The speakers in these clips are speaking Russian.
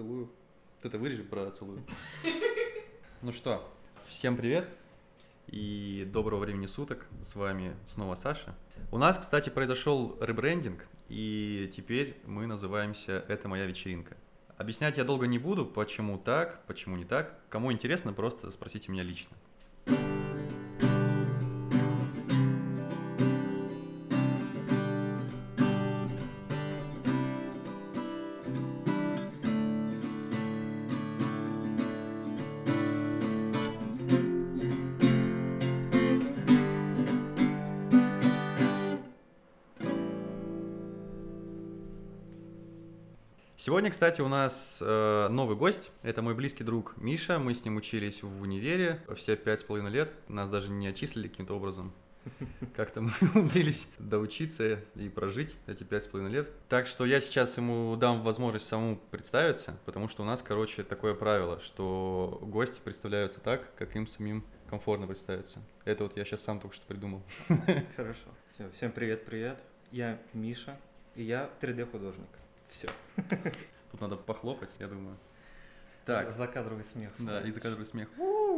целую. Вот это вырежи про целую. Ну что, всем привет и доброго времени суток. С вами снова Саша. У нас, кстати, произошел ребрендинг, и теперь мы называемся «Это моя вечеринка». Объяснять я долго не буду, почему так, почему не так. Кому интересно, просто спросите меня лично. Сегодня, кстати, у нас э, новый гость. Это мой близкий друг Миша. Мы с ним учились в универе все пять с половиной лет. Нас даже не отчислили каким-то образом. Как-то мы умудрились доучиться и прожить эти пять с половиной лет. Так что я сейчас ему дам возможность самому представиться, потому что у нас, короче, такое правило, что гости представляются так, как им самим комфортно представиться. Это вот я сейчас сам только что придумал. Хорошо. Все, всем привет-привет. Я Миша, и я 3D-художник. Все. Тут надо похлопать, я думаю. Так. Закадровый смех. Да, и закадровый смех.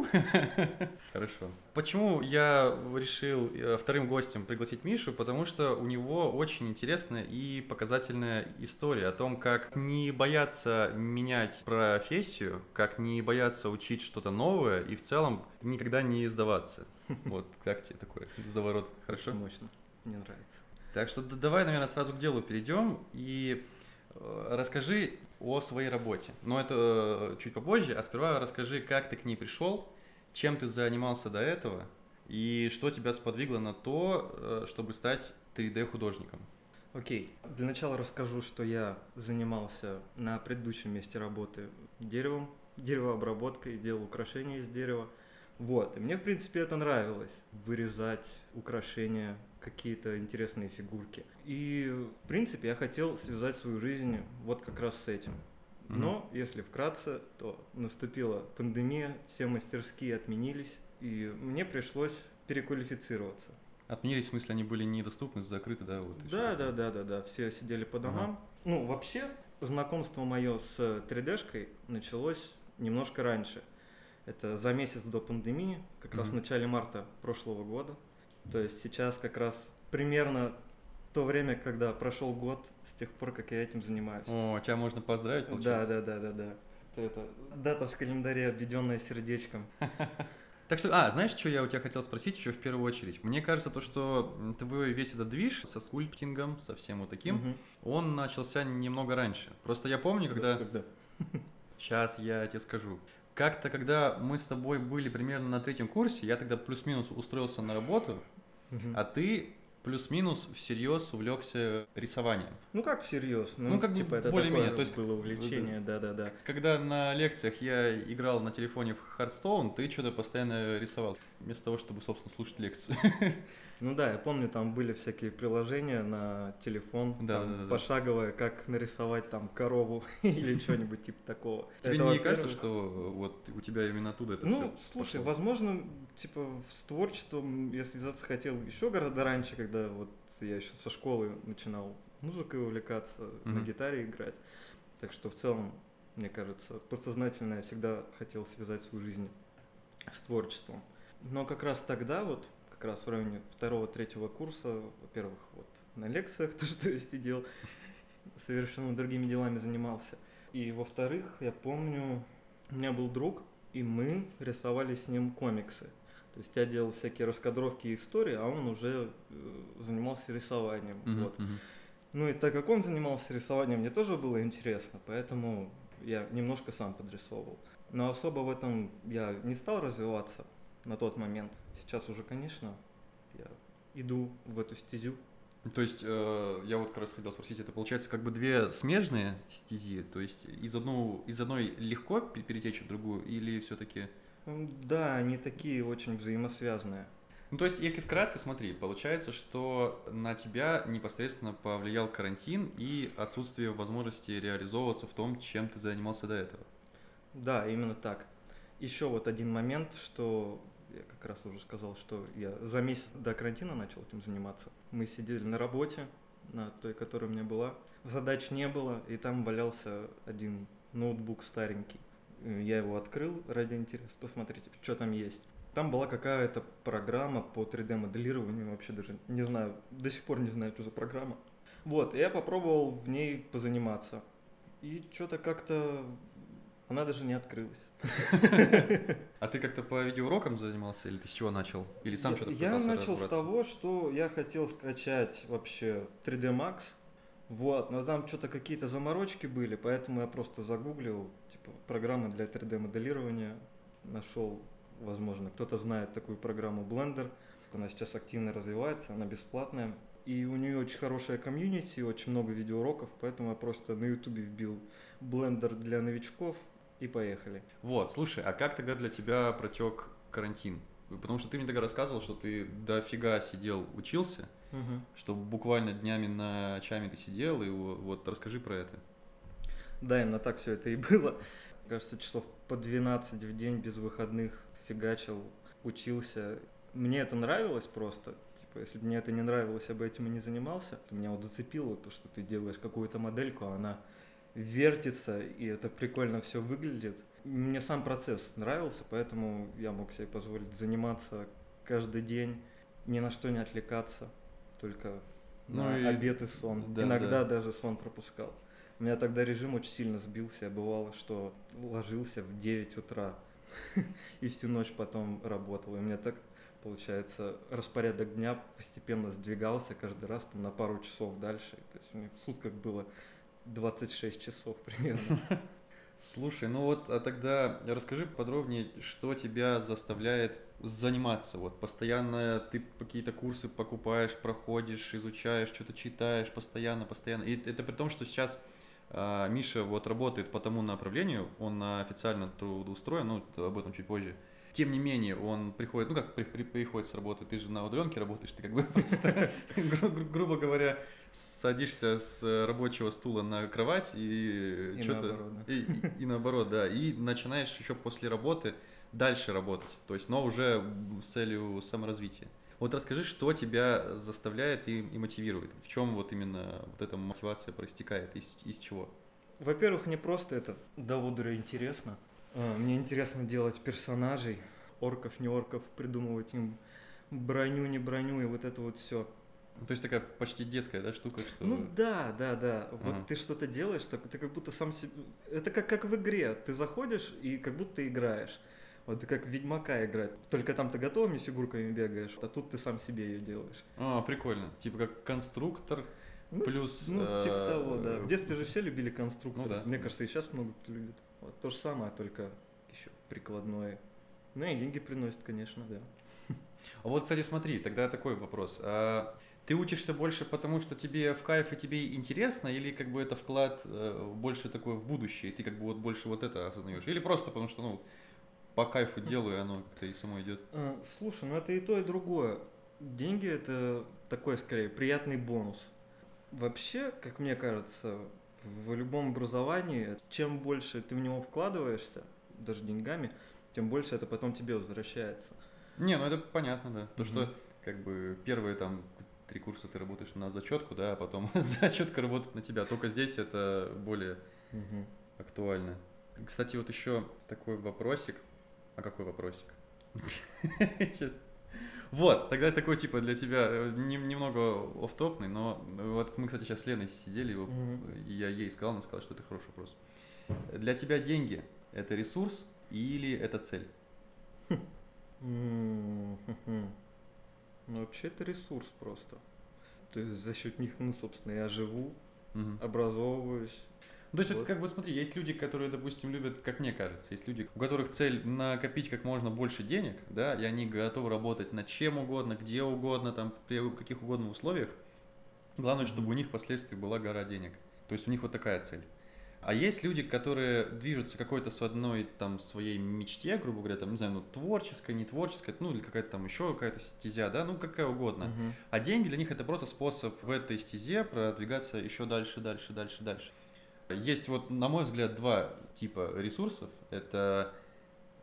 Хорошо. Почему я решил э, вторым гостем пригласить Мишу? Потому что у него очень интересная и показательная история о том, как не бояться менять профессию, как не бояться учить что-то новое и в целом никогда не сдаваться. Вот как тебе такой заворот? Хорошо? Мощно. Мне нравится. Так что давай, наверное, сразу к делу перейдем и расскажи о своей работе. Но это э, чуть попозже, а сперва расскажи, как ты к ней пришел, чем ты занимался до этого и что тебя сподвигло на то, э, чтобы стать 3D-художником. Окей. Okay. Для начала расскажу, что я занимался на предыдущем месте работы деревом, деревообработкой, делал украшения из дерева. Вот. И мне, в принципе, это нравилось. Вырезать украшения, какие-то интересные фигурки. И, в принципе, я хотел связать свою жизнь вот как раз с этим. Но, mm-hmm. если вкратце, то наступила пандемия, все мастерские отменились, и мне пришлось переквалифицироваться. Отменились, в смысле, они были недоступны, закрыты, да? Вот, да, да, да, да, да, все сидели по домам. Ага. Ну, вообще, знакомство мое с 3D-шкой началось немножко раньше. Это за месяц до пандемии, как mm-hmm. раз в начале марта прошлого года. То есть сейчас как раз примерно то время, когда прошел год с тех пор, как я этим занимаюсь. О, тебя можно поздравить, получается? Да, да, да, да, да. Это дата в календаре, обведенная сердечком. Так что, а, знаешь, что я у тебя хотел спросить еще в первую очередь? Мне кажется, то, что твой весь этот движ со скульптингом, со всем вот таким, угу. он начался немного раньше. Просто я помню, когда... Когда? Сейчас я тебе скажу. Как-то, когда мы с тобой были примерно на третьем курсе, я тогда плюс-минус устроился на работу, угу. а ты плюс-минус всерьез увлекся рисованием. Ну как всерьез? Ну, ну как типа это более-менее, то есть было увлечение, да-да-да. Когда на лекциях я играл на телефоне в Hearthstone, ты что-то постоянно рисовал, вместо того, чтобы, собственно, слушать лекцию. Ну да, я помню, там были всякие приложения на телефон, да, там, да, да, пошаговое, как нарисовать там корову или что-нибудь типа такого. Тебе это, не кажется, что вот у тебя именно оттуда это ну, все Ну, слушай, пошло? возможно, типа с творчеством я связаться хотел еще гораздо раньше, когда вот я еще со школы начинал музыкой увлекаться, mm-hmm. на гитаре играть. Так что в целом, мне кажется, подсознательно я всегда хотел связать свою жизнь с творчеством. Но как раз тогда вот как раз в районе второго-третьего курса, во-первых, вот на лекциях, то, что я сидел, совершенно другими делами занимался. И во-вторых, я помню, у меня был друг, и мы рисовали с ним комиксы. То есть я делал всякие раскадровки и истории, а он уже э, занимался рисованием. Uh-huh, вот. Ну и так как он занимался рисованием, мне тоже было интересно, поэтому я немножко сам подрисовывал. Но особо в этом я не стал развиваться на тот момент. Сейчас уже, конечно, я иду в эту стезю. То есть, э, я вот как раз хотел спросить, это получается как бы две смежные стези, то есть из, одну, из одной легко перетечь в другую или все-таки... Да, они такие очень взаимосвязанные. Ну, то есть, если вкратце, смотри, получается, что на тебя непосредственно повлиял карантин и отсутствие возможности реализовываться в том, чем ты занимался до этого. Да, именно так. Еще вот один момент, что я как раз уже сказал, что я за месяц до карантина начал этим заниматься. Мы сидели на работе, на той, которая у меня была. Задач не было, и там валялся один ноутбук старенький. Я его открыл ради интереса, посмотреть, что там есть. Там была какая-то программа по 3D-моделированию, вообще даже не знаю, до сих пор не знаю, что за программа. Вот, я попробовал в ней позаниматься. И что-то как-то она даже не открылась. А ты как-то по видеоурокам занимался или ты с чего начал? Или сам что-то Я начал с того, что я хотел скачать вообще 3D Max. Вот, но там что-то какие-то заморочки были, поэтому я просто загуглил, типа, программы для 3D моделирования. Нашел, возможно, кто-то знает такую программу Blender. Она сейчас активно развивается, она бесплатная. И у нее очень хорошая комьюнити, очень много видеоуроков, поэтому я просто на YouTube вбил Blender для новичков и поехали. Вот, слушай, а как тогда для тебя протек карантин? Потому что ты мне тогда рассказывал, что ты дофига сидел, учился, что буквально днями, ночами ты сидел, и во- вот расскажи про это. Да, именно так все это и было. Кажется, часов по 12 в день без выходных фигачил, учился. Мне это нравилось просто. Типа, если бы мне это не нравилось, я бы этим и не занимался. Меня вот зацепило то, что ты делаешь какую-то модельку, а она вертится, и это прикольно все выглядит. Мне сам процесс нравился, поэтому я мог себе позволить заниматься каждый день, ни на что не отвлекаться, только Ну на и- обед и сон. да, Иногда да. даже сон пропускал. У меня тогда режим очень сильно сбился. Бывало, что ложился в 9 утра и всю ночь потом работал. И у меня так, получается, распорядок дня постепенно сдвигался каждый раз там, на пару часов дальше. То есть у меня в сутках было 26 часов примерно. Слушай, ну вот, а тогда расскажи подробнее, что тебя заставляет заниматься. Вот постоянно ты какие-то курсы покупаешь, проходишь, изучаешь, что-то читаешь постоянно, постоянно. И это при том, что сейчас а, Миша вот работает по тому направлению, он официально трудоустроен, ну об этом чуть позже. Тем не менее, он приходит, ну как при- при- приходит с работы, ты же на удаленке работаешь, ты как бы просто, гру- гру- грубо говоря, садишься с рабочего стула на кровать и, И что-то... наоборот. И, наоборот, да. И начинаешь еще после работы дальше работать. То есть, но уже с целью саморазвития. Вот расскажи, что тебя заставляет и, и мотивирует? В чем вот именно вот эта мотивация проистекает? Из, из чего? Во-первых, мне просто это до одури интересно. А, Мне интересно делать персонажей, орков, не орков, придумывать им броню, не броню и вот это вот все. Ну, То есть такая почти детская, да, штука, что... Ну да, да, да. Вот Ага. ты что-то делаешь, так, ты как будто сам себе... Это как, как в игре. Ты заходишь и как будто играешь. Вот ты как Ведьмака играть. Только там ты готовыми фигурками бегаешь, а тут ты сам себе ее делаешь. А, прикольно. Типа как конструктор. Ну, Плюс, Ну, типа э, того, да. В детстве же все любили конструкторы. Ну да. Мне кажется, и сейчас много кто любит. Вот то же самое, только еще прикладное. Ну и деньги приносит, конечно, да. А вот, кстати, смотри, тогда такой вопрос. А ты учишься больше потому, что тебе в кайф и тебе интересно, или как бы это вклад э, больше такой в будущее, и ты как бы вот больше вот это осознаешь? Или просто потому, что, ну, по кайфу делаю, и оно как-то и само идет? А, Слушай, ну это и то, и другое. Деньги это такой, скорее, приятный бонус. Вообще, как мне кажется, в любом образовании, чем больше ты в него вкладываешься, даже деньгами, тем больше это потом тебе возвращается. Не, ну это понятно, да. То, Мгм. что как бы первые там три курса ты работаешь на зачетку, да, а потом зачетка работает на тебя. Только здесь это более актуально. Кстати, вот еще такой вопросик. А какой вопросик? Сейчас. Вот, тогда такой типа для тебя э, нем- немного офтопный, но вот мы, кстати, сейчас с Леной сидели, его- Мгм. и я ей сказал, она сказала, что это хороший вопрос. Для тебя деньги – это ресурс или это цель? Ну, вообще это ресурс просто. То есть за счет них, ну, собственно, я живу, образовываюсь. То есть это Вот. как бы, смотри, есть люди, которые, допустим, любят, как мне кажется, есть люди, у которых цель накопить как можно больше денег, да, и они готовы работать над чем угодно, где угодно, там, при каких угодно условиях. Главное, чтобы у них впоследствии была гора денег. То есть у них вот такая цель. А есть люди, которые движутся какой-то с одной там своей мечте, грубо говоря, там, не знаю, ну, творческая, не творческая, ну, или какая-то там еще какая-то стезя, да, ну, какая угодно. Мгм. А деньги для них это просто способ в этой стезе продвигаться еще дальше, дальше, дальше, дальше. Есть вот, на мой взгляд, два типа ресурсов. Это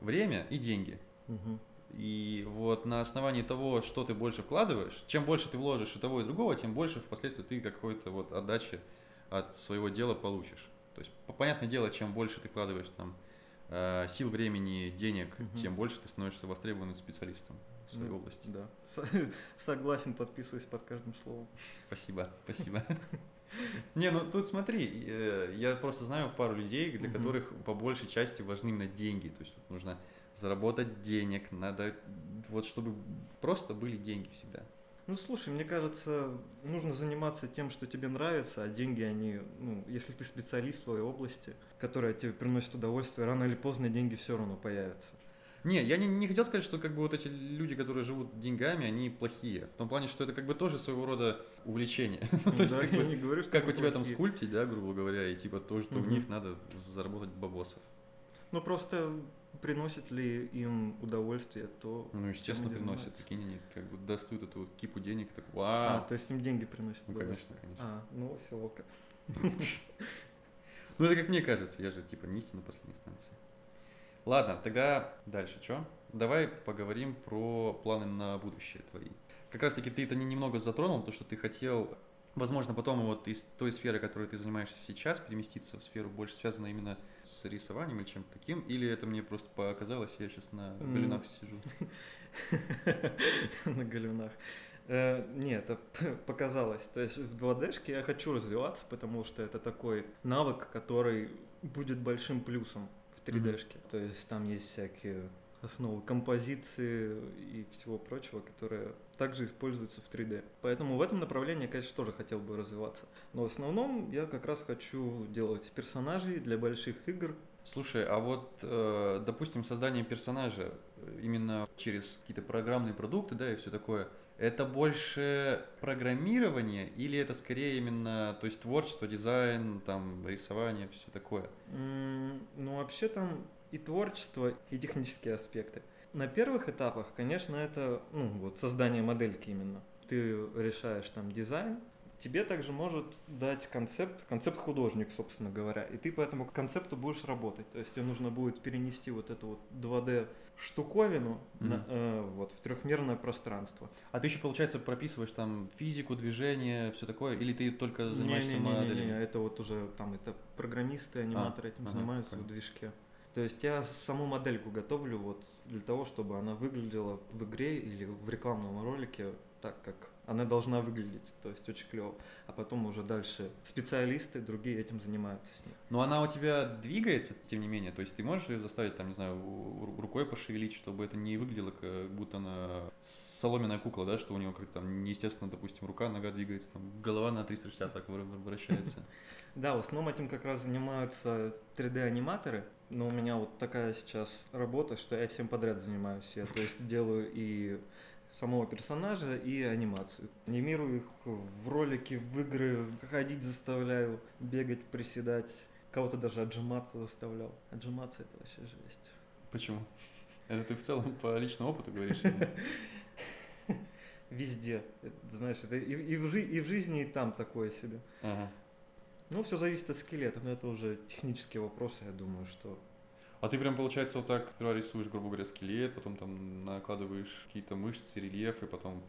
время и деньги. Мгм. И вот на основании того, что ты больше вкладываешь, чем больше ты вложишь и того и другого, тем больше впоследствии ты какой-то вот отдачи от своего дела получишь. То есть, по- понятное дело, чем больше ты вкладываешь там э, сил, времени, денег, Мгм. тем больше ты становишься востребованным специалистом в своей Ну, области. Да. Согласен, подписываюсь под каждым словом. Спасибо, спасибо. Не, ну тут смотри, э, я просто знаю пару людей, для которых по большей части важны именно деньги. То есть вот нужно заработать денег, надо вот чтобы просто были деньги всегда. Ну, слушай, мне кажется, нужно заниматься тем, что тебе нравится, а деньги, они, ну, если ты специалист в своей области, которая тебе приносит удовольствие, рано или поздно деньги все равно появятся. Не, я не, не хотел сказать, что как бы вот эти люди, которые живут деньгами, они плохие. В том плане, что это как бы тоже своего рода увлечение. Ну, то есть Да, как бы не говорю, что Как у тебя там плохие. скульптить, да, грубо говоря, и типа то, что у Мгм. них надо заработать бабосов. Ну, просто приносит ли им удовольствие, то... Ну, естественно, занимаются? Прикинь, они как бы достают эту вот кипу денег, так А, вау. то есть им деньги приносят Ну, конечно, конечно. А, ну, все, ока. Ну, это как мне кажется, я же типа не истина последней инстанции. Ладно, тогда дальше что? Давай поговорим про планы на будущее твои. Как раз таки ты это не- немного затронул, то, что ты хотел, возможно, потом вот из той сферы, которой ты занимаешься сейчас, переместиться в сферу больше связанную именно с рисованием или чем-то таким, или это мне просто показалось, я сейчас на галюнах сижу. на галюнах. Нет, это показалось. То есть в 2D-шке я хочу развиваться, потому что это такой навык, который будет большим плюсом в 3D-шке. То есть там есть всякие основы композиции и всего прочего, которые также используются в 3D. Поэтому в этом направлении я, конечно, тоже хотел бы развиваться. Но в основном я как раз хочу делать персонажей для больших игр. Слушай, а вот, э, допустим, создание персонажа э, именно через какие-то программные продукты, да, и все такое, это больше программирование или это скорее именно, то есть творчество, дизайн, там, рисование, все такое? М, Ну, вообще там и творчество, и технические аспекты. На первых этапах, конечно, это ну, вот создание модельки именно. Ты решаешь там дизайн, тебе также может дать концепт, концепт художник, собственно говоря, и ты по этому концепту будешь работать. То есть тебе нужно будет перенести вот эту вот 2D штуковину на, Мгм. э, вот, в трехмерное пространство. А ты еще, получается, прописываешь там физику, движение, все такое, или ты только занимаешься Не-не-не-не-не, моделями? это вот уже там это программисты, аниматоры этим ага, занимаются понял. в движке. То есть я саму модельку готовлю вот для того, чтобы она выглядела в игре или в рекламном ролике так, как она должна выглядеть. То есть очень клево. А потом уже дальше специалисты другие этим занимаются с ней. Но она у тебя двигается, тем не менее, то есть ты можешь ее заставить, там, не знаю, ру- рукой пошевелить, чтобы это не выглядело, как будто она соломенная кукла, да, что у нее как-то там неестественно, допустим, рука, нога двигается, там, голова на 360 так вра- вращается. Да, в основном этим как раз занимаются 3D-аниматоры, но у меня вот такая сейчас работа, что я всем подряд занимаюсь. Я, то есть, делаю и самого персонажа, и анимацию. Анимирую их в ролики, в игры, ходить заставляю, бегать, приседать. Кого-то даже отжиматься заставлял. Отжиматься это вообще жесть. Почему? Это ты в целом по личному опыту говоришь? Везде. Знаешь, это и, и в жи- и в жизни, и там такое себе. Ага. Ну, все зависит от скелета, но это уже технические вопросы, я думаю, что А ты прям, получается, вот так сперва рисуешь, грубо говоря, скелет, потом там накладываешь какие-то мышцы, рельефы, потом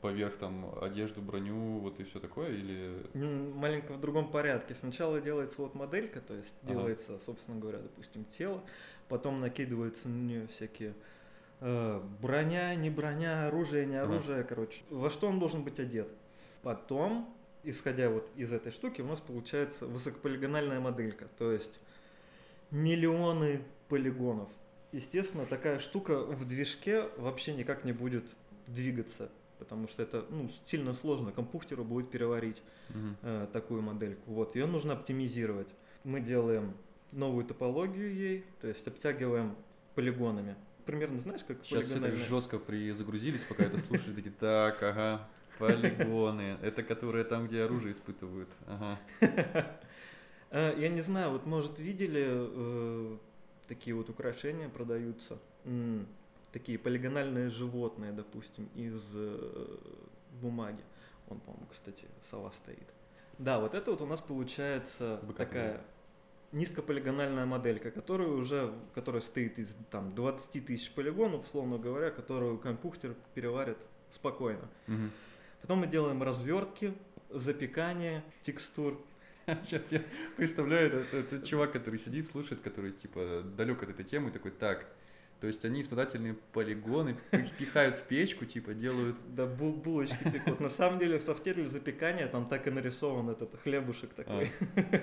поверх там одежду, броню, вот и все такое, или... М, Маленько в другом порядке. Сначала делается вот моделька, то есть Ага. делается, собственно говоря, допустим, тело, потом накидываются на нее всякие э, броня, не броня, оружие, не Ага. оружие, короче. Во что он должен быть одет? Потом, исходя вот из этой штуки, у нас получается высокополигональная моделька, то есть миллионы полигонов. Естественно, такая штука в движке вообще никак не будет двигаться, потому что это ну, сильно сложно. Компьютеру будет переварить Мгм. э, такую модельку. Вот, ее нужно оптимизировать. Мы делаем новую топологию ей, то есть обтягиваем полигонами. Примерно знаешь, как Сейчас все так жестко призагрузились, пока это слушали, такие, так, ага, полигоны, это которые там, где оружие испытывают, ага. Э, Я не знаю, вот может видели э, такие вот украшения продаются, такие полигональные животные, допустим, из э, бумаги. Он, по-моему, кстати, сова стоит. Да, вот это вот у нас получается Быкополый. такая низкополигональная моделька, которая уже, которая стоит из там 20 тысяч полигонов, условно говоря, которую компьютер переварит спокойно. Мгм. Потом мы делаем развертки, запекание текстур. Сейчас я представляю, это, это, это чувак, который сидит, слушает, который типа далек от этой темы, такой, так, то есть они испытательные полигоны их пихают в печку, типа делают... Да, бу- булочки пекут. На самом деле в софте для запекания там так и нарисован этот хлебушек такой.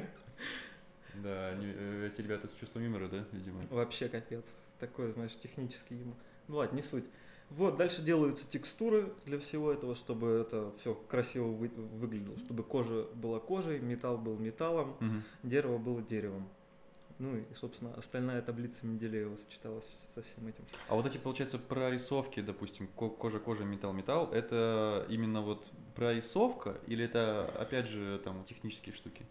Да, они, э, эти ребята с чувством юмора, да, видимо? Вообще капец. Такой, знаешь, технический юмор. Ну ладно, не суть. Вот, дальше делаются текстуры для всего этого, чтобы это все красиво вы- выглядело, чтобы кожа была кожей, металл был металлом, Мгм. дерево было деревом. Ну и, собственно, остальная таблица Менделеева сочеталась со всем этим. А вот эти, получается, прорисовки, допустим, ко- кожа-кожа, металл-металл, это именно вот прорисовка или это, опять же, там, технические штуки?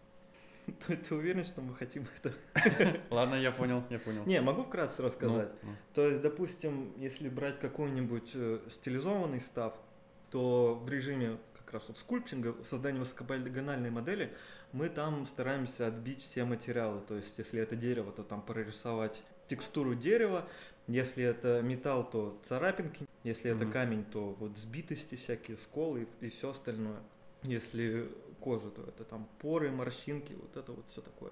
Ты, ты уверен, что мы хотим это? Ладно, я понял, я понял. Не, могу вкратце рассказать. Ну, ну. То есть, допустим, если брать какой-нибудь э, стилизованный став, то в режиме как раз вот скульптинга, создания высокополигональной модели, мы там стараемся отбить все материалы. То есть, если это дерево, то там прорисовать текстуру дерева, если это металл, то царапинки, если это Мгм. камень, то вот сбитости всякие, сколы и, все остальное. Если кожа, то это там поры, морщинки, вот это вот все такое.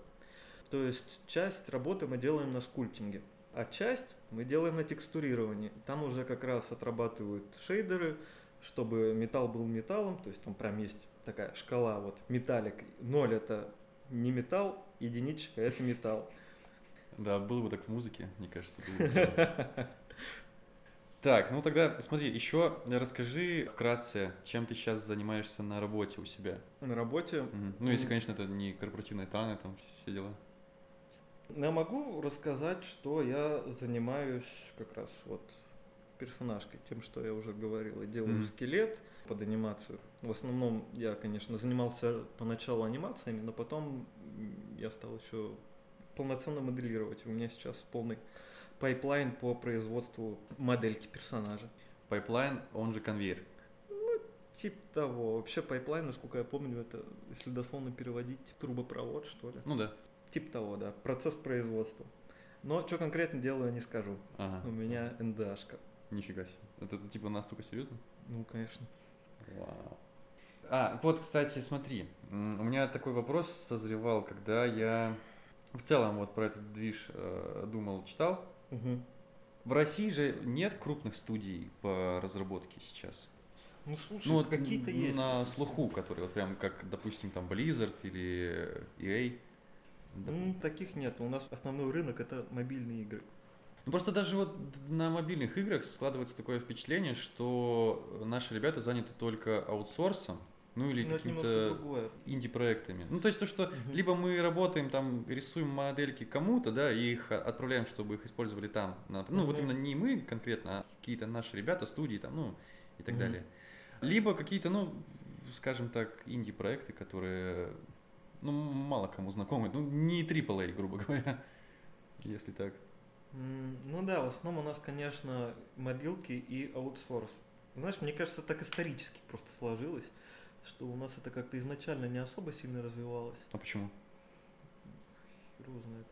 То есть часть работы мы делаем на скульптинге, а часть мы делаем на текстурировании. Там уже как раз отрабатывают шейдеры, чтобы металл был металлом, то есть там прям есть такая шкала, вот металлик, ноль это не металл, единичка это металл. Да, было бы так в музыке, мне кажется. было бы клево. Так, ну тогда смотри, еще расскажи вкратце, чем ты сейчас занимаешься на работе у себя. На работе Мгм. Ну, если, конечно, это не корпоративные таны, там все дела. я могу рассказать, что я занимаюсь как раз вот персонажкой, тем, что я уже говорил. Я делаю Мгм. скелет под анимацию. В основном я, конечно, занимался поначалу анимациями, но потом я стал еще полноценно моделировать. У меня сейчас полный pipeline по производству модельки персонажа. Pipeline, он же конвейер. Тип того. Вообще pipeline, насколько я помню, это, если дословно переводить, трубопровод, что ли. Ну да. Тип того, да. Процесс производства. Но что конкретно делаю, не скажу. Ага. У меня NDA шка. Нифига себе. Это, это типа настолько серьезно? Ну, конечно. Вау. А, вот, кстати, смотри, у меня такой вопрос созревал, когда я в целом вот про этот движ э, думал, читал. Мгм. В России же нет крупных студий по разработке сейчас. Ну, слушай, Ну, вот какие-то есть. на слуху, которые вот прям как, допустим, там Blizzard или EA. М, таких нет. У нас основной рынок это мобильные игры. Ну, Просто даже вот на мобильных играх складывается такое впечатление, что наши ребята заняты только аутсорсом, ну или немножко какими-то инди-проектами. Ну, то есть то, что Мгм. либо мы работаем там, рисуем модельки кому-то, да, и их отправляем, чтобы их использовали там. на- ну, вот Мгм. именно не мы конкретно, а какие-то наши ребята, студии там, ну, и так Мгм. далее. Либо какие-то, ну, скажем так, инди-проекты, которые, ну, мало кому знакомы. Ну, не AAA, грубо говоря, если так. Ну да, в основном у нас, конечно, мобилки и аутсорс. Знаешь, мне кажется, так исторически просто сложилось, что у нас это как-то изначально не особо сильно развивалось. А почему? Хер его знает.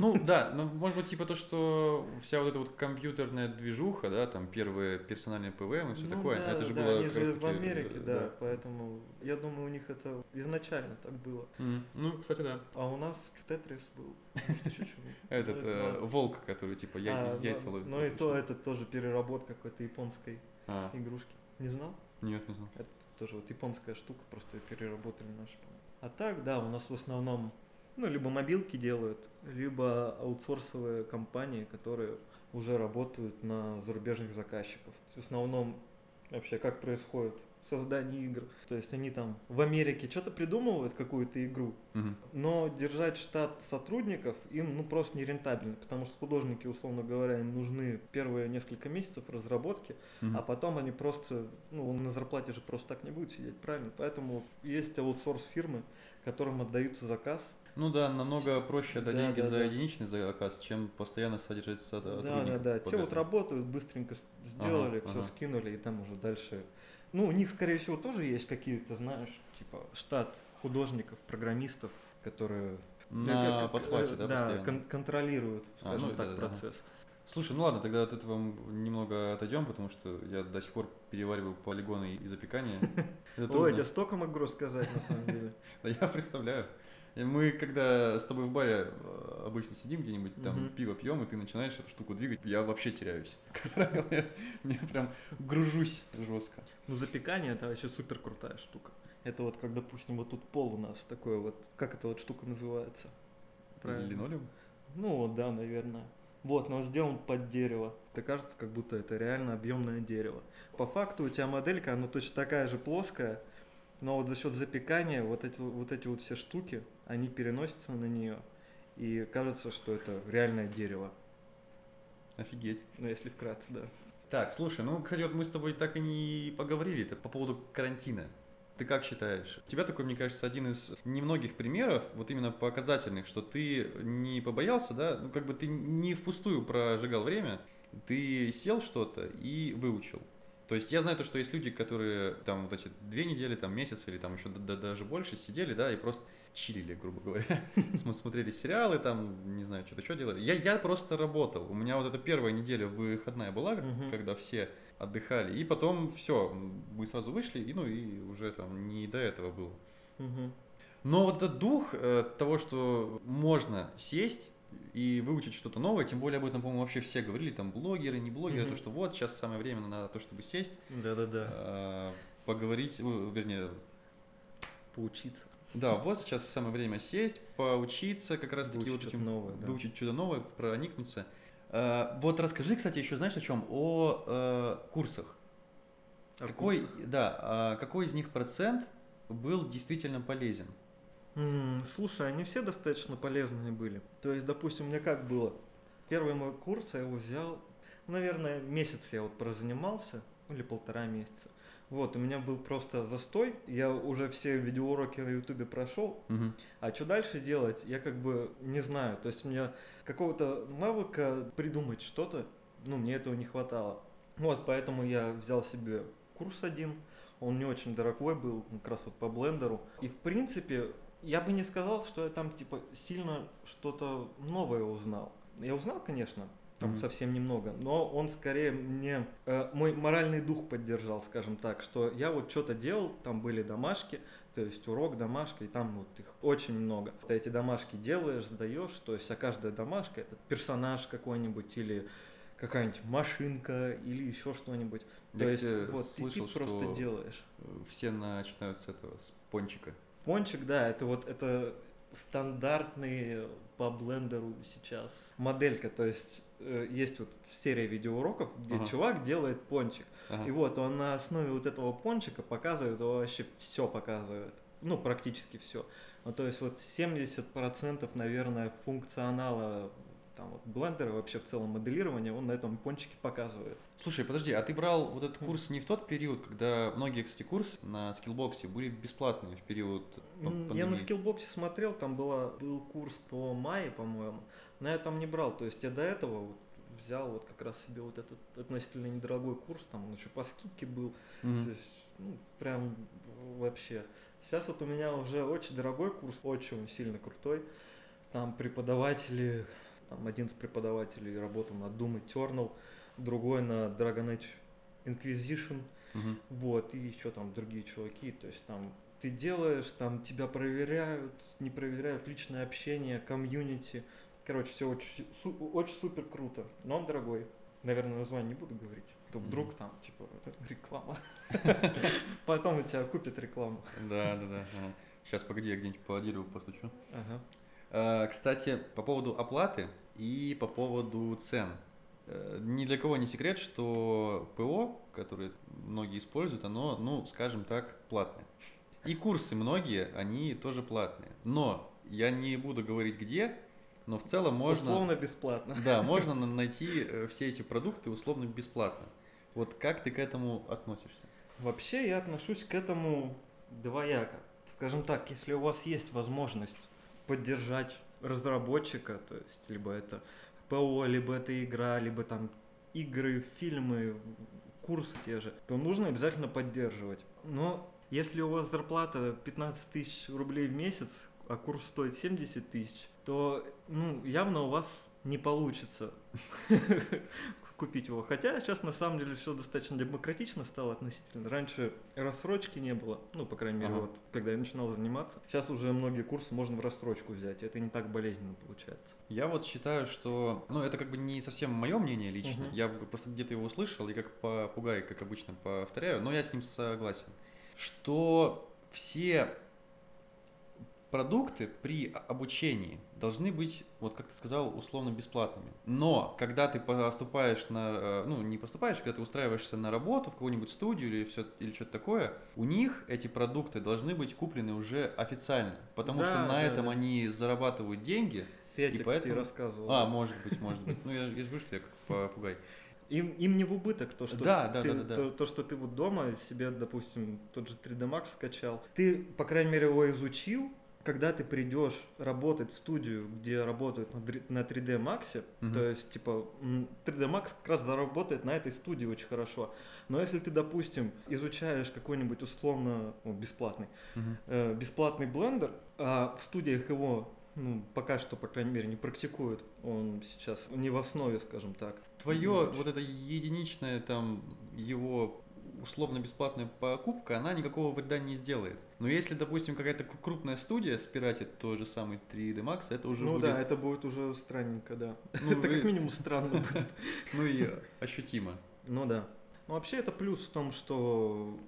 Ну да, ну может быть типа то, что вся вот эта вот компьютерная движуха, да, там первые персональные ПВМ и все Ну такое, да, это же да, было они же в Америке, э, да, поэтому я думаю, у них это изначально так было. Мгм. Ну, кстати, да. А у нас Тетрис был. может, еще чего-нибудь. Этот э, волк, который типа а, яйца ну, ловит. Ну и то, это тоже переработка какой-то японской А, игрушки. Не знал? Нет, не знал. Это тоже вот японская штука, просто переработали по-моему. А так, да, у нас в основном, ну, либо мобилки делают, либо аутсорсовые компании, которые уже работают на зарубежных заказчиков. В основном вообще как происходит создание игр. То есть они там в Америке что-то придумывают, какую-то игру, Мгм. но держать штат сотрудников им ну просто нерентабельно, потому что художники, условно говоря, им нужны первые несколько месяцев разработки, Мгм. а потом они просто, ну, он на зарплате же просто так не будет сидеть, правильно? Поэтому есть аутсорс фирмы, которым отдаются заказ. Ну да, намного проще отдать Да, деньги да, за да. единичный заказ, чем постоянно содержать Да, да, да. Те вот работают, быстренько сделали, Ага, все ага. скинули, и там уже дальше. Ну, у них, скорее всего, тоже есть какие-то, знаешь, типа штат художников, программистов, которые На как- подхвате, э, да, да, кон- контролируют, А, скажем ну, так, да, да, процесс. Слушай, ну ладно, тогда от этого немного отойдем, потому что я до сих пор перевариваю полигоны и запекания. Это Ой, я тебе столько могу рассказать, на самом деле. Да я представляю. И Мы когда с тобой в баре э, обычно сидим где-нибудь, там Мгм. пиво пьем, и ты начинаешь эту штуку двигать, я вообще теряюсь. Как правило, я, я прям гружусь жестко. Ну, запекание это вообще супер крутая штука. Это вот как, допустим, вот тут пол у нас такой вот, как эта вот штука называется? Правильно. Линолеум? Ну да, наверное. Вот, но сделан под дерево. Это кажется, как будто это реально объемное дерево. По факту у тебя моделька, она точно такая же плоская, но вот за счет запекания вот эти вот, эти вот все штуки, они переносятся на нее. И кажется, что это реальное дерево. Офигеть. Ну, если вкратце, да. Так, слушай, ну, кстати, вот мы с тобой так и не поговорили это по поводу карантина. Ты как считаешь? У тебя такой, мне кажется, один из немногих примеров, вот именно показательных, что ты не побоялся, да, ну, как бы ты не впустую прожигал время, ты сел что-то и выучил. То есть я знаю то, что есть люди, которые там вот эти две недели, там месяц или там еще да- да- даже больше сидели, да, и просто чилили, грубо говоря, См- смотрели сериалы, там, не знаю, что-то что делали. Я, я просто работал. У меня вот эта первая неделя выходная была, когда все отдыхали, и потом все, мы сразу вышли, и ну и уже там не до этого было. Но вот этот дух э, того, что можно сесть и выучить что-то новое, тем более об этом, по-моему, вообще все говорили, там блогеры, не блогеры, то, что вот сейчас самое время на то, чтобы сесть, Да-да-да. э, поговорить, э, вернее, Поучиться. да, вот сейчас самое время сесть, поучиться, как раз таки Выучить вот этим, новое, да. выучить что-то новое, проникнуться. Э, вот расскажи, кстати, еще знаешь о чем? О э, курсах. О какой, курсах? да, а какой из них процент был действительно полезен? Слушай, они все достаточно полезные были. То есть, допустим, у меня как было? Первый мой курс, я его взял, наверное, месяц я вот прозанимался, или полтора месяца. Вот, у меня был просто застой, я уже все видеоуроки на ютубе прошел, Мгм. а что дальше делать, я как бы не знаю. То есть, меня какого-то навыка придумать что-то, ну, мне этого не хватало. Вот, поэтому я взял себе курс один, он не очень дорогой был, как раз вот по блендеру. И в принципе, я бы не сказал, что я там типа сильно что-то новое узнал. Я узнал, конечно, там Мгм. совсем немного, но он скорее мне э, мой моральный дух поддержал, скажем так, что я вот что-то делал, там были домашки, то есть урок, домашка, и там вот их очень много. Ты эти домашки делаешь, сдаешь, то есть а каждая домашка это персонаж какой-нибудь или какая-нибудь машинка или еще что-нибудь. То Я, есть кстати, вот слышал, ты просто что делаешь. все начинают с этого, с пончика. Пончик, да, это вот это стандартный по блендеру сейчас моделька, то есть э, есть вот серия видеоуроков, где Ага. чувак делает пончик. Ага. И вот он на основе вот этого пончика показывает, вообще все показывает. Ну, практически все. Ну, то есть вот 70% наверное, функционала там вот Blender а, вообще в целом моделирования, он на этом пончике показывает. Слушай, подожди, а ты брал вот этот курс не в тот период, когда многие, кстати, курсы на Skillbox е были бесплатные в период пан- М, Я на пандемии? Skillbox е смотрел, там была, был курс по Maya, по-моему, но я там не брал. То есть я до этого вот взял вот как раз себе вот этот относительно недорогой курс, там он еще по скидке был. Мгм. То есть, ну, прям вообще. Сейчас вот у меня уже очень дорогой курс, очень сильно крутой. Там преподаватели, там один из преподавателей работал на Doom Eternal, другой на Dragon Age Inquisition, Мгм. вот, и еще там другие чуваки, то есть там ты делаешь, там тебя проверяют, не проверяют, личное общение, комьюнити. Короче, все очень, су- очень супер круто, но он дорогой. Наверное, название не буду говорить. То вдруг там, типа, реклама. Потом у тебя купят рекламу. Да, да, да. Сейчас, погоди, я где-нибудь по дереву постучу. Ага. А, Кстати, по поводу оплаты и по поводу цен. Э, Ни для кого не секрет, что ПО, которое многие используют, оно, ну, скажем так, платное. И курсы многие, они тоже платные. Но я не буду говорить где, но в целом можно... Условно бесплатно. Да, можно на- найти э, все эти продукты условно бесплатно. Вот как ты к этому относишься? Вообще я отношусь к этому двояко. Скажем так, если у вас есть возможность поддержать разработчика, то есть либо это ПО, либо это игра, либо там игры, фильмы, курсы те же, то нужно обязательно поддерживать. Но если у вас зарплата 15 тысяч рублей в месяц, а курс стоит 70 тысяч, то ну, явно у вас не получится купить его. Хотя сейчас на самом деле все достаточно демократично стало относительно. Раньше рассрочки не было, ну, по крайней мере, Ага. вот, когда я начинал заниматься. Сейчас уже многие курсы можно в рассрочку взять, это не так болезненно получается. Я вот считаю, что, ну, это как бы не совсем мое мнение лично. Мгм. Я просто где-то его услышал и как попугай, как обычно, повторяю, но я с ним согласен, что все продукты при обучении должны быть, вот как ты сказал, условно бесплатными. Но когда ты поступаешь на, э, ну не поступаешь, когда ты устраиваешься на работу в какую-нибудь студию или все или что-то такое, у них эти продукты должны быть куплены уже официально, потому Да, что на да, этом да. они зарабатывают деньги. Ты, И поэтому- рассказывал. А, может быть, может быть. Ну я, я же говорю, что я как попугай. Им, им не в убыток то, что Да, да, ты, да, да, да. То, то, что ты вот дома себе, допустим, тот же 3D Max скачал. Ты, по крайней мере, его изучил. Когда ты придешь работать в студию, где работают на дри- на 3D Max, Мгм. то есть, типа, м, 3D Max как раз заработает на этой студии очень хорошо. Но если ты, допустим, изучаешь какой-нибудь условно ну, бесплатный, Мгм. э, бесплатный блендер, а в студиях его ну, пока что, по крайней мере, не практикуют. Он сейчас не в основе, скажем так. Твое вот это единичное там его условно-бесплатная покупка, она никакого вреда не сделает. Но если, допустим, какая-то крупная студия спиратит тот же самый 3D Max, это уже ну будет, да, это будет уже странненько, да. ну, это вы- как минимум странно будет. ну и ощутимо. Ну да. Ну вообще это плюс в том, что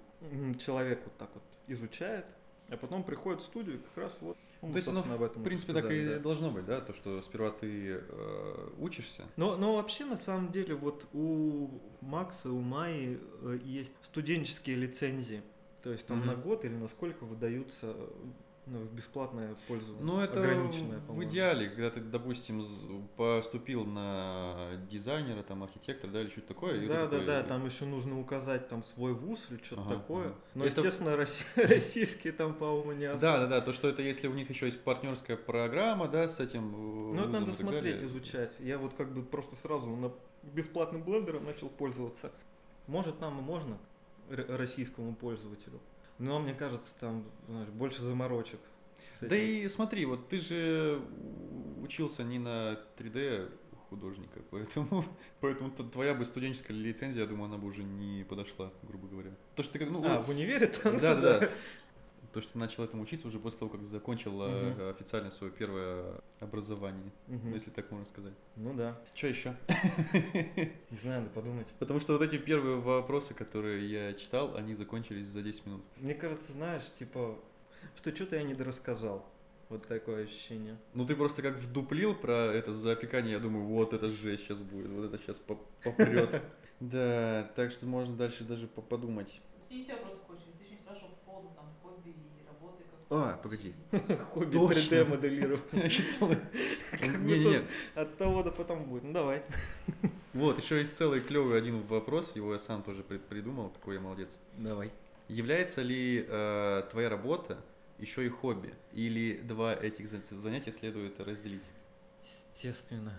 человек вот так вот изучает, а потом приходит в студию и как раз вот. ну, То есть оно, об этом в и принципе, так и да. должно быть, да, то, что сперва ты э, учишься. Но, но вообще, на самом деле, вот у Макса, у Майи э, есть студенческие лицензии. То есть там Мгм. на год или на сколько выдаются э, ну, в бесплатное пользование. Ну, это ограниченное, в идеале, когда ты, допустим, поступил на дизайнера, там, архитектора, да, или что-то такое. Да, да, такой, да, там еще нужно указать там свой вуз или что-то Ага, такое. ага. Но, Это- естественно, росси- российские там, по-моему, не особо. Да, да, да, то, что это если у них еще есть партнерская программа, да, с этим Ну, это надо смотреть, изучать. Я вот как бы просто сразу на бесплатным блендером начал пользоваться. Может, нам и можно российскому пользователю. Но мне кажется, там, знаешь, больше заморочек. Да и смотри, вот ты же учился не на 3D художника, поэтому, поэтому твоя бы студенческая лицензия, я думаю, она бы уже не подошла, грубо говоря. То, что ты как, ну, А, в универе там? да, да, да. То, что ты начал этому учиться уже после того, как закончил Мгм. официально свое первое образование, Мгм. если так можно сказать. Ну да. Что еще? Не знаю, надо подумать. Потому что вот эти первые вопросы, которые я читал, они закончились за 10 минут. Мне кажется, знаешь, типа, что что-то я недорассказал. Вот такое ощущение. Ну ты просто как вдуплил про это запекание, я думаю, вот это жесть сейчас будет, вот это сейчас попрет. Да, так что можно дальше даже по- подумать. Еще вопрос кончились. Ты еще не спрашивал по поводу там хобби и работы. Как А, погоди. Хобби Точно. 3D моделирование. От того до потом будет. Ну давай. Вот, еще есть целый клевый один вопрос, его я сам тоже при- придумал, такой я молодец. Давай. Является ли э, твоя работа еще и хобби? Или два этих за- занятия следует разделить? Естественно.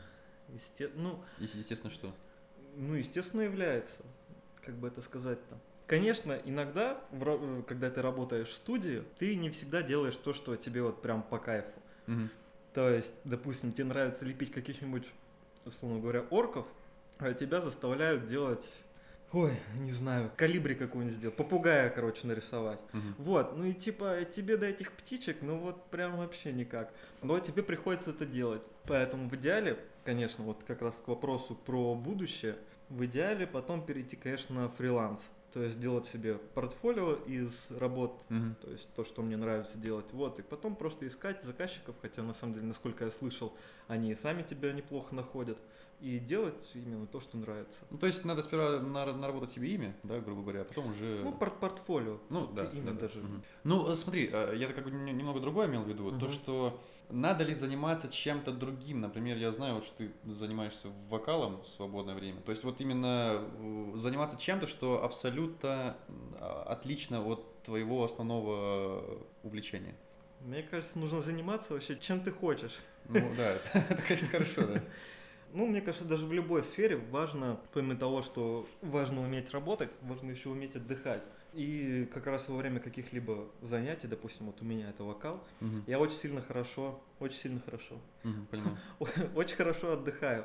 Есте... Ну, Е- Естественно, что? ну, естественно, является. Как бы это сказать-то? Конечно, иногда, э, когда ты работаешь в студии, ты не всегда делаешь то, что тебе вот прям по кайфу. Мгм. То есть, допустим, тебе нравится лепить каких-нибудь, условно говоря, орков, а тебя заставляют делать, ой, не знаю, калибри какой-нибудь сделать, попугая, короче, нарисовать. Мгм. Вот, ну и типа тебе до этих птичек, ну вот прям вообще никак. Но тебе приходится это делать. Поэтому в идеале, конечно, вот как раз к вопросу про будущее, в идеале потом перейти, конечно, на фриланс. То есть делать себе портфолио из работ, Мгм. то есть то, что мне нравится делать. Вот, и потом просто искать заказчиков, хотя на самом деле, насколько я слышал, они сами тебя неплохо находят. И делать именно то, что нравится. Ну, то есть надо сперва нар- наработать себе имя, да, грубо говоря, а потом уже... Ну, пор- портфолио. Ну, да. имя да, да. даже. Мгм. Ну, э, смотри, э, я как бы не- немного другое имел в виду. То, Мгм. что надо ли заниматься чем-то другим. Например, я знаю, вот, что ты занимаешься вокалом в свободное время. То есть вот именно э, заниматься чем-то, что абсолютно э, отлично от твоего основного увлечения. Мне кажется, нужно заниматься вообще чем ты хочешь. Ну да, это, это, конечно, хорошо, да. Ну, мне кажется, даже в любой сфере важно, помимо того, что важно уметь работать, важно еще уметь отдыхать. И как раз во время каких-либо занятий, допустим, вот у меня это вокал, Мгм, я очень сильно хорошо, очень сильно хорошо, Понимаю. очень хорошо отдыхаю.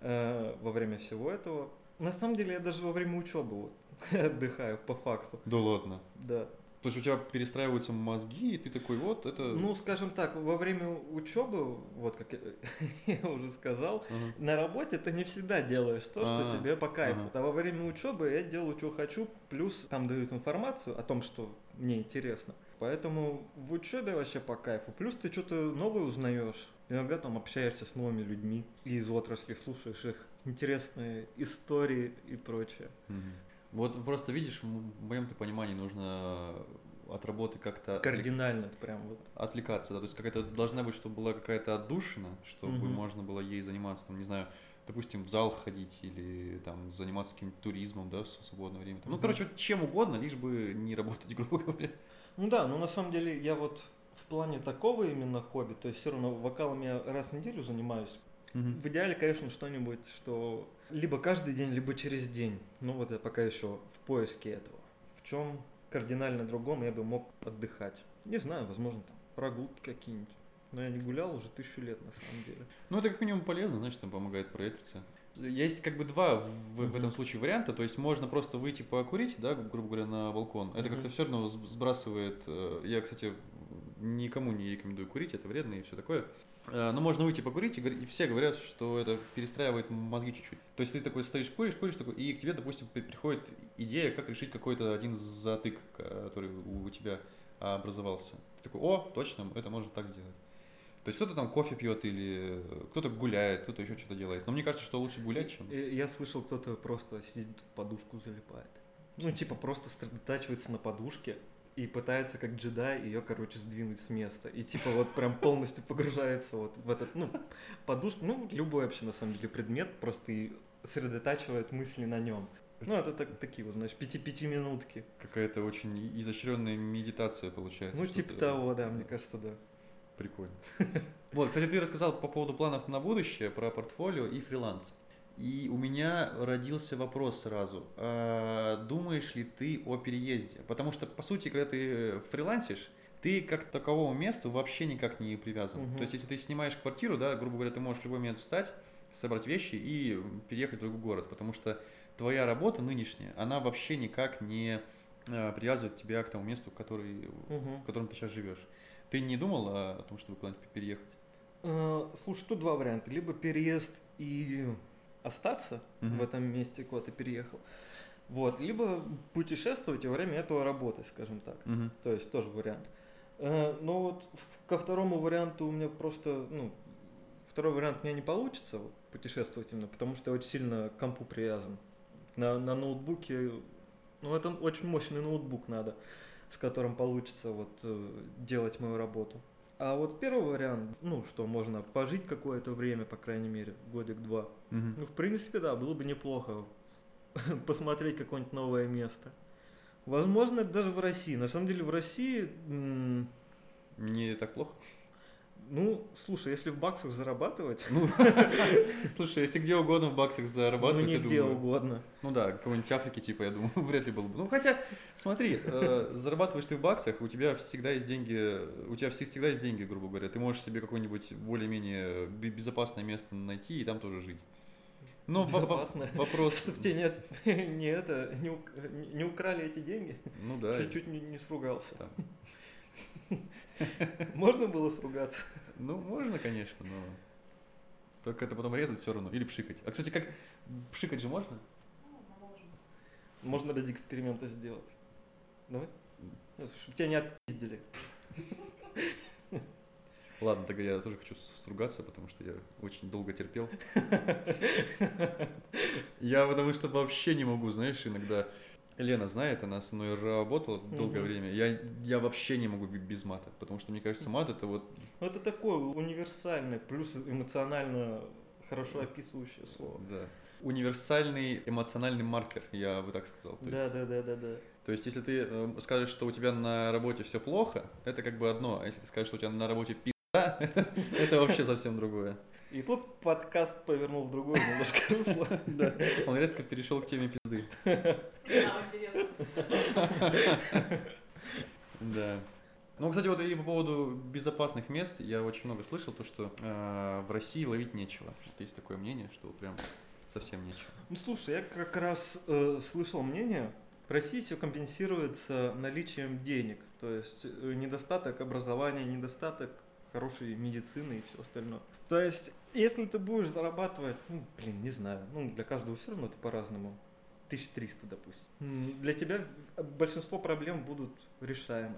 э, во время всего этого. На самом деле я даже во время учебы вот, отдыхаю по факту. Да ладно. Да. То есть у тебя перестраиваются мозги, и ты такой, вот, это... Ну, скажем так, во время учебы, вот как я, уже сказал, Ага. на работе ты не всегда делаешь то, А, что тебе по кайфу. ага. А во время учебы я делаю, что хочу, плюс там дают информацию о том, что мне интересно. Поэтому в учебе вообще по кайфу. Плюс ты что-то новое узнаешь. Иногда там общаешься с новыми людьми из отрасли, слушаешь их интересные истории и прочее. Мгм. Вот просто видишь, в моем-то понимании нужно от работы как-то отвлек- Кардинально прям вот. отвлекаться, да, то есть какая-то должна быть, чтобы была какая-то отдушина, чтобы Мгм. можно было ей заниматься, там, не знаю, допустим, в зал ходить или там заниматься каким-то туризмом, да, в свободное время. Там. Ну, Мгм. короче, вот чем угодно, лишь бы не работать, грубо говоря. Ну да, но на самом деле я вот в плане такого именно хобби, то есть все равно вокалом я раз в неделю занимаюсь. В идеале, конечно, что-нибудь, что либо каждый день, либо через день. Ну вот я пока еще в поиске этого. В чем кардинально другом я бы мог отдыхать. Не знаю, возможно, там прогулки какие-нибудь. Но я не гулял уже тысячу лет на самом деле. Ну, это как минимум полезно, знаешь, там помогает проветриться. Есть как бы два в, в этом случае варианта, то есть можно просто выйти покурить, да, грубо говоря, на балкон. Это как-то все равно сб- сбрасывает. э, Я, кстати, никому не рекомендую курить, это вредно и все такое. Э, Но можно выйти покурить, и, все говорят, что это перестраивает мозги чуть-чуть. То есть ты такой стоишь, куришь, куришь, такой, и к тебе, допустим, при- приходит идея, как решить какой-то один затык, который у тебя образовался. Ты такой, о, точно, это можно так сделать. То есть кто-то там кофе пьет или э, кто-то гуляет, кто-то еще что-то делает. Но мне кажется, что лучше гулять, чем... И Я слышал, кто-то просто сидит в подушку залипает. Ну, типа просто сосредотачивается на подушке и пытается, как джедай, ее, короче, сдвинуть с места. И типа вот прям полностью погружается вот в этот, ну, подушку, ну, любой вообще, на самом деле, предмет, просто и сосредотачивает мысли на нем. Ну, это так, такие вот, знаешь, пяти-пятиминутки. Какая-то очень изощренная медитация получается. Ну, типа того, да, мне кажется, да. Прикольно. Вот, кстати, ты рассказал по поводу планов на будущее, про портфолио и фриланс. И у меня родился вопрос сразу. А думаешь ли ты о переезде? Потому что, по сути, когда ты фрилансишь, ты как к таковому месту вообще никак не привязан. Мгм. То есть, если ты снимаешь квартиру, да, грубо говоря, ты можешь в любой момент встать, собрать вещи и переехать в другой город, потому что твоя работа нынешняя, она вообще никак не э, привязывает тебя к тому месту, который, Мгм. в котором ты сейчас живешь. Ты не думал о, о том, чтобы куда-нибудь переехать? Э, Слушай, тут два варианта. Либо переезд и остаться Мгм. в этом месте, куда ты переехал. Вот. Либо путешествовать во время этого работать, скажем так. Мгм. То есть тоже вариант. Э, Но вот ко второму варианту у меня просто, ну, второй вариант у меня не получится вот, путешествовать именно, потому что я очень сильно к компу привязан. На, на ноутбуке, ну, это очень мощный ноутбук надо, с которым получится вот э, делать мою работу. А вот первый вариант, ну, что можно пожить какое-то время, по крайней мере, годик-два. Мгм. Ну, в принципе, да, было бы неплохо посмотреть какое-нибудь новое место. Возможно, даже в России. На самом деле в России, Не так плохо? Ну, слушай, если в баксах зарабатывать, Ну, слушай, если где угодно в баксах ну, зарабатывать, я нигде думаю... угодно. Ну да, какой-нибудь Африки, типа, я думаю, вряд ли было бы. Ну, хотя, смотри, э, зарабатываешь ты в баксах, у тебя всегда есть деньги, у тебя все- всегда есть деньги, грубо говоря. Ты можешь себе какое-нибудь более-менее бе- безопасное место найти и там тоже жить. Но Безопасно. вопрос... Чтобы тебе не, не это, не, не- не украли эти деньги. Ну да. Чуть-чуть не, не сругался. Да. Можно было сругаться? Ну, можно, конечно, но... Только это потом резать все равно. Или пшикать. А, кстати, как... Пшикать же можно? Ну. Можно ради эксперимента сделать. Давай? Чтобы тебя не отпиздили. Ладно, тогда я тоже хочу сругаться, потому что я очень долго терпел. Я потому что вообще не могу, знаешь, иногда... Лена знает, она со мной работала долгое время. Я, я вообще не могу без мата, потому что мне кажется, мат это вот... Ну, это такое универсальное, плюс эмоционально хорошо описывающее слово. Да. Универсальный эмоциональный маркер, я бы так сказал. То Да, есть, да, да, да, да. то есть, если ты э, скажешь, что у тебя на работе все плохо, это как бы одно, а если ты скажешь, что у тебя на работе это, это вообще совсем другое. И тут подкаст повернул в другое немножко русло. Да. Он резко перешел к теме пизды. Да, интересно. Да. Ну, кстати, вот и по поводу безопасных мест, я очень много слышал, то, что э, в России ловить нечего. Вот есть такое мнение, что прям совсем нечего. Ну слушай, я как раз э, слышал мнение, в России все компенсируется наличием денег. То есть э, недостаток образования, недостаток хорошей медицины и все остальное. То есть, если ты будешь зарабатывать, ну, блин, не знаю, ну, для каждого все равно это по-разному. 1300, допустим. Для тебя большинство проблем будут решаемы.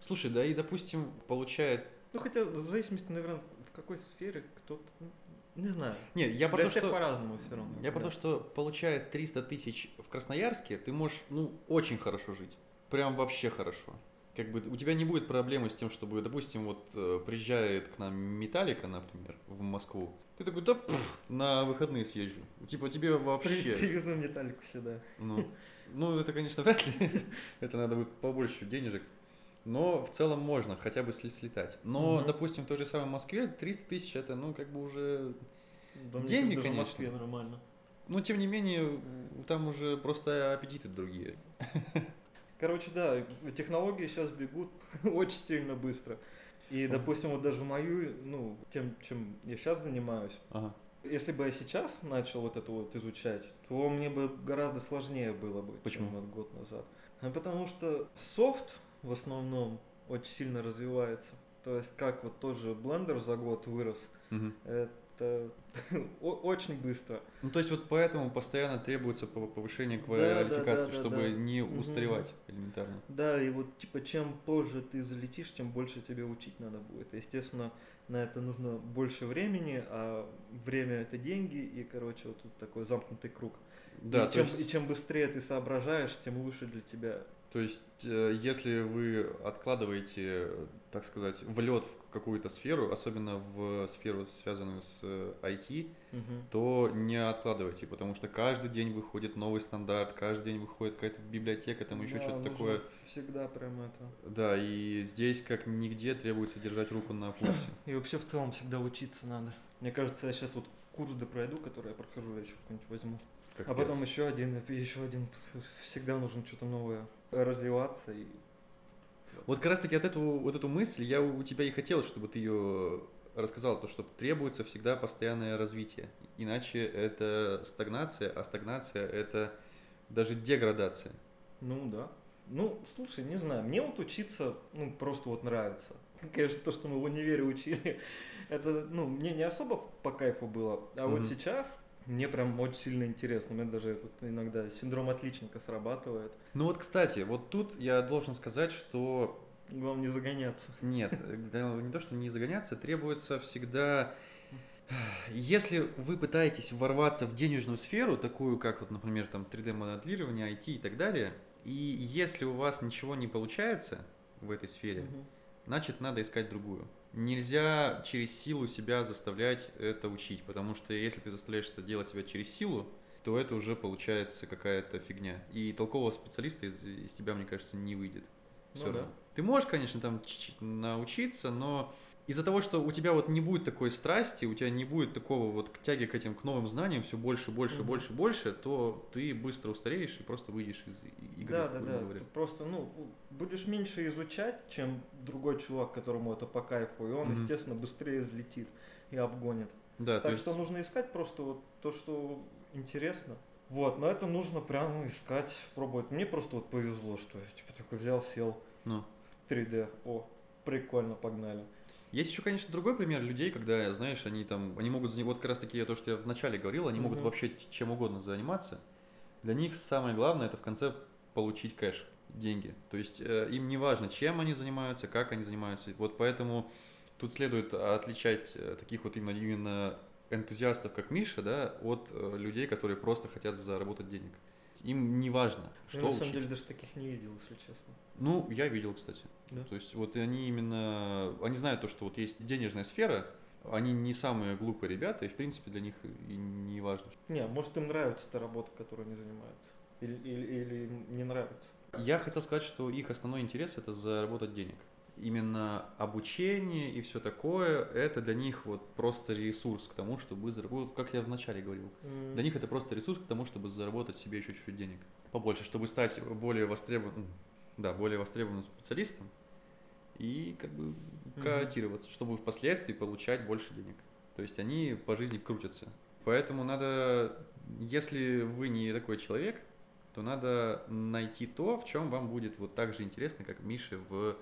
Слушай, да и, допустим, получает... Ну, хотя, в зависимости, наверное, в какой сфере кто-то, ну, не знаю. Нет, я про Для то, всех что... по-разному все равно. Я про да. то, что получает 300 тысяч в Красноярске, ты можешь, ну, очень хорошо жить. Прям вообще хорошо. Как бы у тебя не будет проблемы с тем, чтобы, допустим, вот э, приезжает к нам Металлика, например, в Москву. Ты такой, да пф, на выходные съезжу. Типа тебе вообще... Привезу металлику сюда. Ну, ну, это, конечно, вряд ли. это надо будет побольше денежек. Но в целом можно хотя бы слетать. Но, Мгм. допустим, в той же самой Москве 300 тысяч это, ну, как бы уже... Да, Деньги, кажется, даже в конечно. Москве нормально. Ну, тем не менее, там уже просто аппетиты другие. Короче, да, технологии сейчас бегут очень сильно быстро. И, допустим, вот даже мою, ну, тем, чем я сейчас занимаюсь, Ага. если бы я сейчас начал вот это вот изучать, то мне бы гораздо сложнее было бы, Почему? чем вот год назад. А потому что софт в основном очень сильно развивается. То есть как вот тот же Blender за год вырос, это о- очень быстро. Ну, то есть вот поэтому постоянно требуется пов- повышение квалификации, да, да, да, чтобы не устаревать элементарно. Да, и вот типа чем позже ты залетишь, тем больше тебе учить надо будет. Естественно, на это нужно больше времени, а время это деньги, и, короче, вот тут такой замкнутый круг. Да, и, чем, есть, и чем быстрее ты соображаешь, тем лучше для тебя. То есть э, если вы откладываете, э, так сказать, в лед в какую-то сферу, особенно в сферу, связанную с э, IT, Мгм. то не откладывайте, потому что каждый день выходит новый стандарт, каждый день выходит какая-то библиотека, там еще Да, что-то такое. Всегда прям это. Да, и здесь как нигде требуется держать руку на пульсе. И вообще в целом всегда учиться надо. Мне кажется, я сейчас вот курс пройду, который я прохожу, я еще какой-нибудь возьму. А Капец. потом еще один, еще один. Всегда нужно что-то новое развиваться и Вот как раз таки от этого, вот эту мысль я у тебя и хотел, чтобы ты ее рассказал, то, что требуется всегда постоянное развитие. Иначе это стагнация, а стагнация это даже деградация. Ну да. Ну, слушай, не знаю, мне вот учиться, ну, просто вот нравится. Конечно, то, что мы в универе учили, это, ну, мне не особо по кайфу было. А Мгм. вот сейчас мне прям очень сильно интересно. У меня даже этот иногда синдром отличника срабатывает. Ну вот, кстати, вот тут я должен сказать, что Главное не загоняться. Нет, не то, что не загоняться, требуется всегда... Если вы пытаетесь ворваться в денежную сферу, такую как, вот, например, там 3D-моделирование, IT и так далее, и если у вас ничего не получается в этой сфере, Мгм. значит, надо искать другую. Нельзя через силу себя заставлять это учить, потому что если ты заставляешь это делать себя через силу, то это уже получается какая-то фигня. И толкового специалиста из, из тебя, мне кажется, не выйдет. Ну Всё да. равно. Ты можешь, конечно, там чуть-чуть научиться, но из-за того, что у тебя вот не будет такой страсти, у тебя не будет такого вот к тяги к этим, к новым знаниям все больше, больше, Мгм. больше, больше, то ты быстро устареешь и просто выйдешь из игры, Да, да, да. говоря. Ты просто, ну, будешь меньше изучать, чем другой чувак, которому это по кайфу, и он, Мгм. естественно, быстрее взлетит и обгонит. Да, Так есть, что нужно искать просто вот то, что интересно. Вот, но это нужно прямо искать, пробовать. Мне просто вот повезло, что я типа такой взял, сел ну. 3D. О, прикольно, погнали. Есть еще, конечно, другой пример людей, когда, знаешь, они там, они могут, вот как раз таки то, что я вначале говорил, они могут Мгм. вообще чем угодно заниматься. Для них самое главное это в конце получить кэш, деньги. То есть э, им не важно, чем они занимаются, как они занимаются. Вот поэтому тут следует отличать э, таких вот именно, именно энтузиастов, как Миша, да, от э, людей, которые просто хотят заработать денег. Им не важно, Я что на самом учить. деле даже таких не видел, если честно. Ну, я видел, кстати. Да? То есть вот они именно, они знают то, что вот есть денежная сфера, они не самые глупые ребята, и в принципе для них и не важно. Не, может им нравится та работа, которой они занимаются. Или, или, или им не нравится. Я хотел сказать, что их основной интерес это заработать денег. Именно обучение и все такое, это для них вот просто ресурс к тому, чтобы заработать, как я вначале говорил. М, Для них это просто ресурс к тому, чтобы заработать себе еще чуть-чуть денег. Побольше, чтобы стать более востребованным, да, более востребованным специалистом. и как бы котироваться, чтобы впоследствии получать больше денег. То есть они по жизни крутятся. Поэтому надо, если вы не такой человек, то надо найти то, в чем вам будет вот так же интересно, как Мише в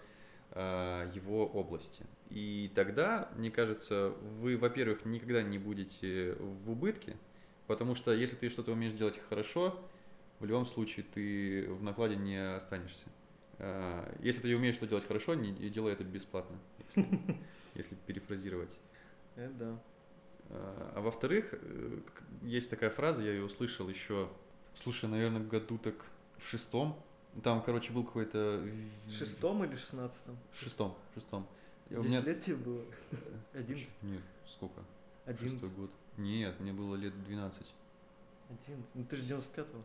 его области. И тогда, мне кажется, вы, во-первых, никогда не будете в убытке, потому что если ты что-то умеешь делать хорошо, в любом случае ты в накладе не останешься. Э, если ты умеешь что делать хорошо, не делай это бесплатно, если, если перефразировать. Это да. А, а во-вторых, э, есть такая фраза, я ее услышал еще, слушай, наверное, году так в шестом. Там, короче, был какой-то... В шестом или шестнадцатом? В шестом, в шестом. У меня... лет тебе было? Одиннадцать? Нет, сколько? Одиннадцать. Шестой год. Нет, мне было лет двенадцать. Одиннадцать? Ну ты же девяносто пятого.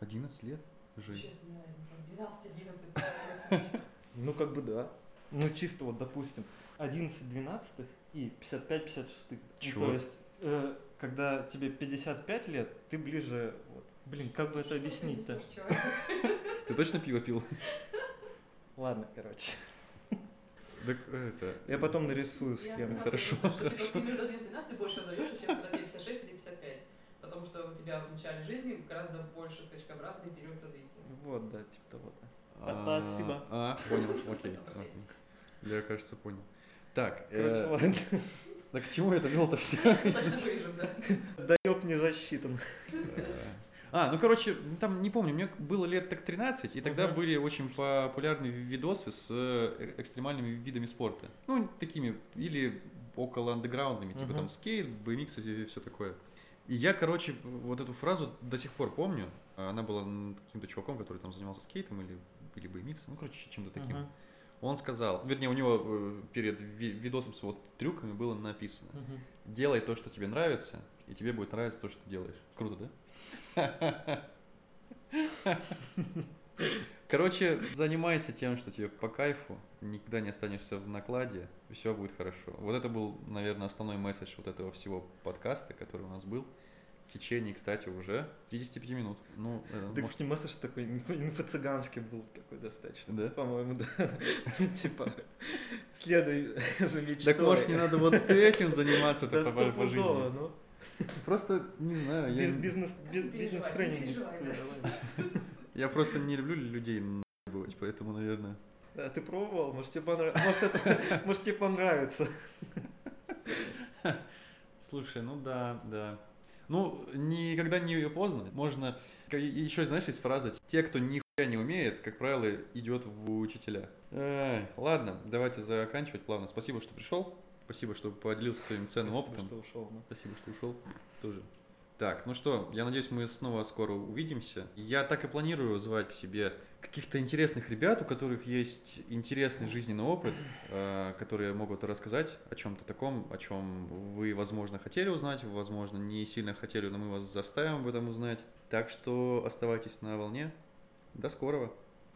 Одиннадцать лет? Жизнь. Честно, не разница. 12, 11, Ну как бы да. Ну чисто вот, допустим, 11 12 и 55-56. Ну, Чего? то есть, э, когда тебе 55 лет, ты ближе... Вот. Блин, как бы это объяснить-то? Ты точно пиво пил? Ладно, короче. Так это... Я потом нарисую схему. Хорошо, хорошо. Ты между 11 и 12 больше зовешь, чем когда тебе 56 или 55. Потому что у тебя в начале жизни гораздо больше скачкообразный период развития. Вот, да, типа того. Да. А, Спасибо. А, понял, окей. Я, кажется, понял. Так, Короче, э, ладно. да к чему это вел-то все? Точно вырежем, да. Доеб не засчитан. А, ну короче, там не помню, мне было лет так 13, и тогда Ага. были очень популярны видосы с э, экстремальными видами спорта. Ну, такими, или около андеграундными, типа Мгм. там скейт, BMX и все такое. И я, короче, вот эту фразу до сих пор помню. Она была каким-то чуваком, который там занимался скейтом или, или BMX, ну, короче, чем-то таким. Мгм. Он сказал, вернее, у него э, перед ви- видосом с вот трюками было написано, Мгм. делай то, что тебе нравится, и тебе будет нравиться то, что ты делаешь. Круто, да? Короче, занимайся тем, что тебе по кайфу, никогда не останешься в накладе, все будет хорошо. Вот это был, наверное, основной месседж вот этого всего подкаста, который у нас был. В течение, кстати, уже 55 минут. Ну, э, Да, может, месседж такой инфо- инфо-цыганский был такой достаточно. Да? По-моему, да. Типа, следуй за мечтой. так может не надо вот этим заниматься Да по, жизни. Просто, не знаю, я, Без- Бизнес, да. давай. я просто не люблю людей наебывать, поэтому, наверное... А ты пробовал? Может тебе, понрав- может, это... Может, тебе понравится. Слушай, ну да, да. Ну, никогда не поздно. Можно... Еще, знаешь, есть фраза «Те, кто нихуя не умеет, как правило, идет в учителя». Ладно, давайте заканчивать плавно. Спасибо, что пришел. Спасибо, что поделился своим ценным Спасибо, опытом. что ушел. ну. Спасибо, что ушел. Тоже. Так, ну что, я надеюсь, мы снова скоро увидимся. Я так и планирую звать к себе каких-то интересных ребят, у которых есть интересный жизненный опыт, э, которые могут рассказать о чем-то таком, о чем вы, возможно, хотели узнать, возможно, не сильно хотели, но мы вас заставим об этом узнать. Так что оставайтесь на волне. До скорого.